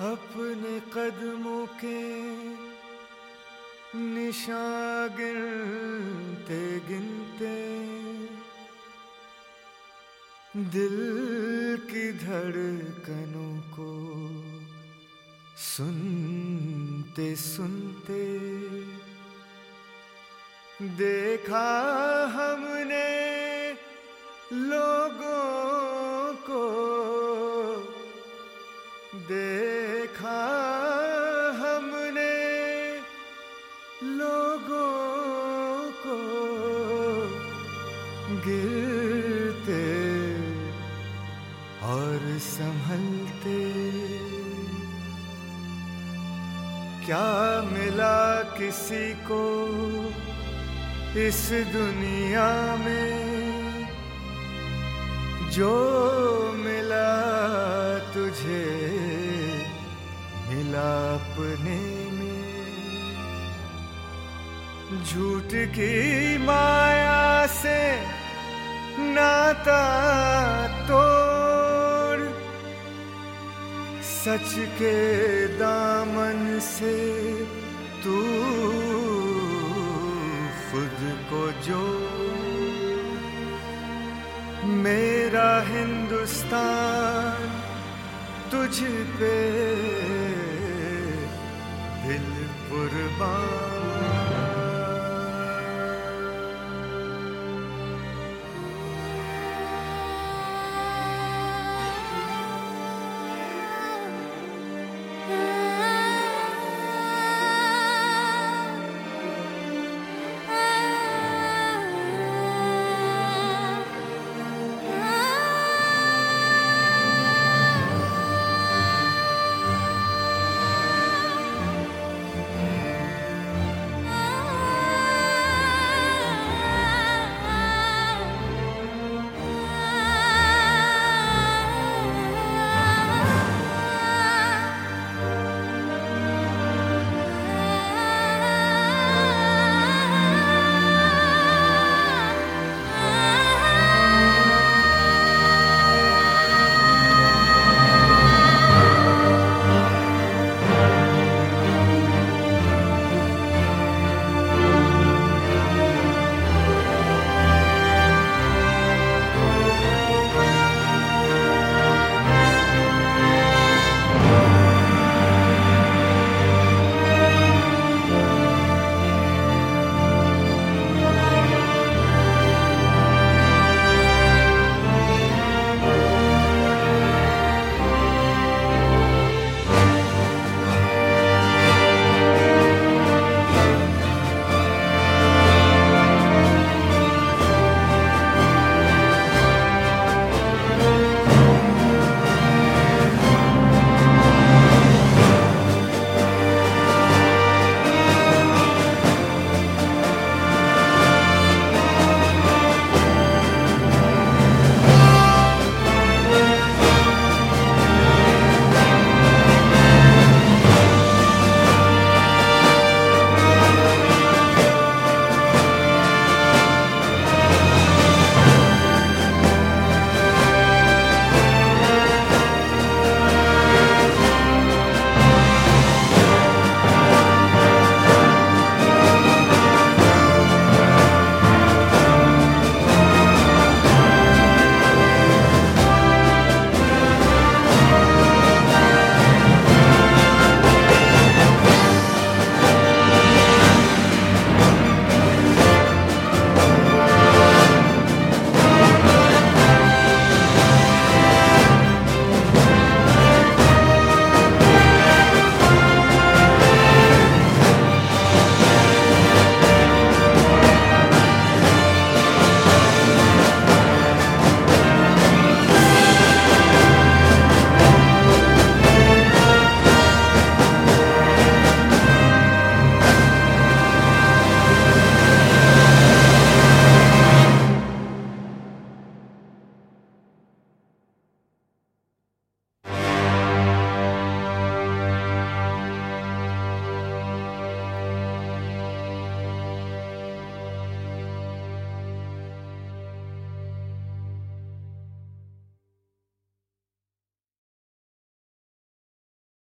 अपने कदमों के निशान गिनते गिनते, दिल की धड़कनों को सुनते सुनते, देखा हमने लोगों को, देखा क्या मिला किसी को इस दुनिया में? जो मिला तुझे, मिला अपने में। झूठ की माया से नाता तोड़ सच के दामन से तू खुद को जो। मेरा हिंदुस्तान तुझ पे दिल कुर्बान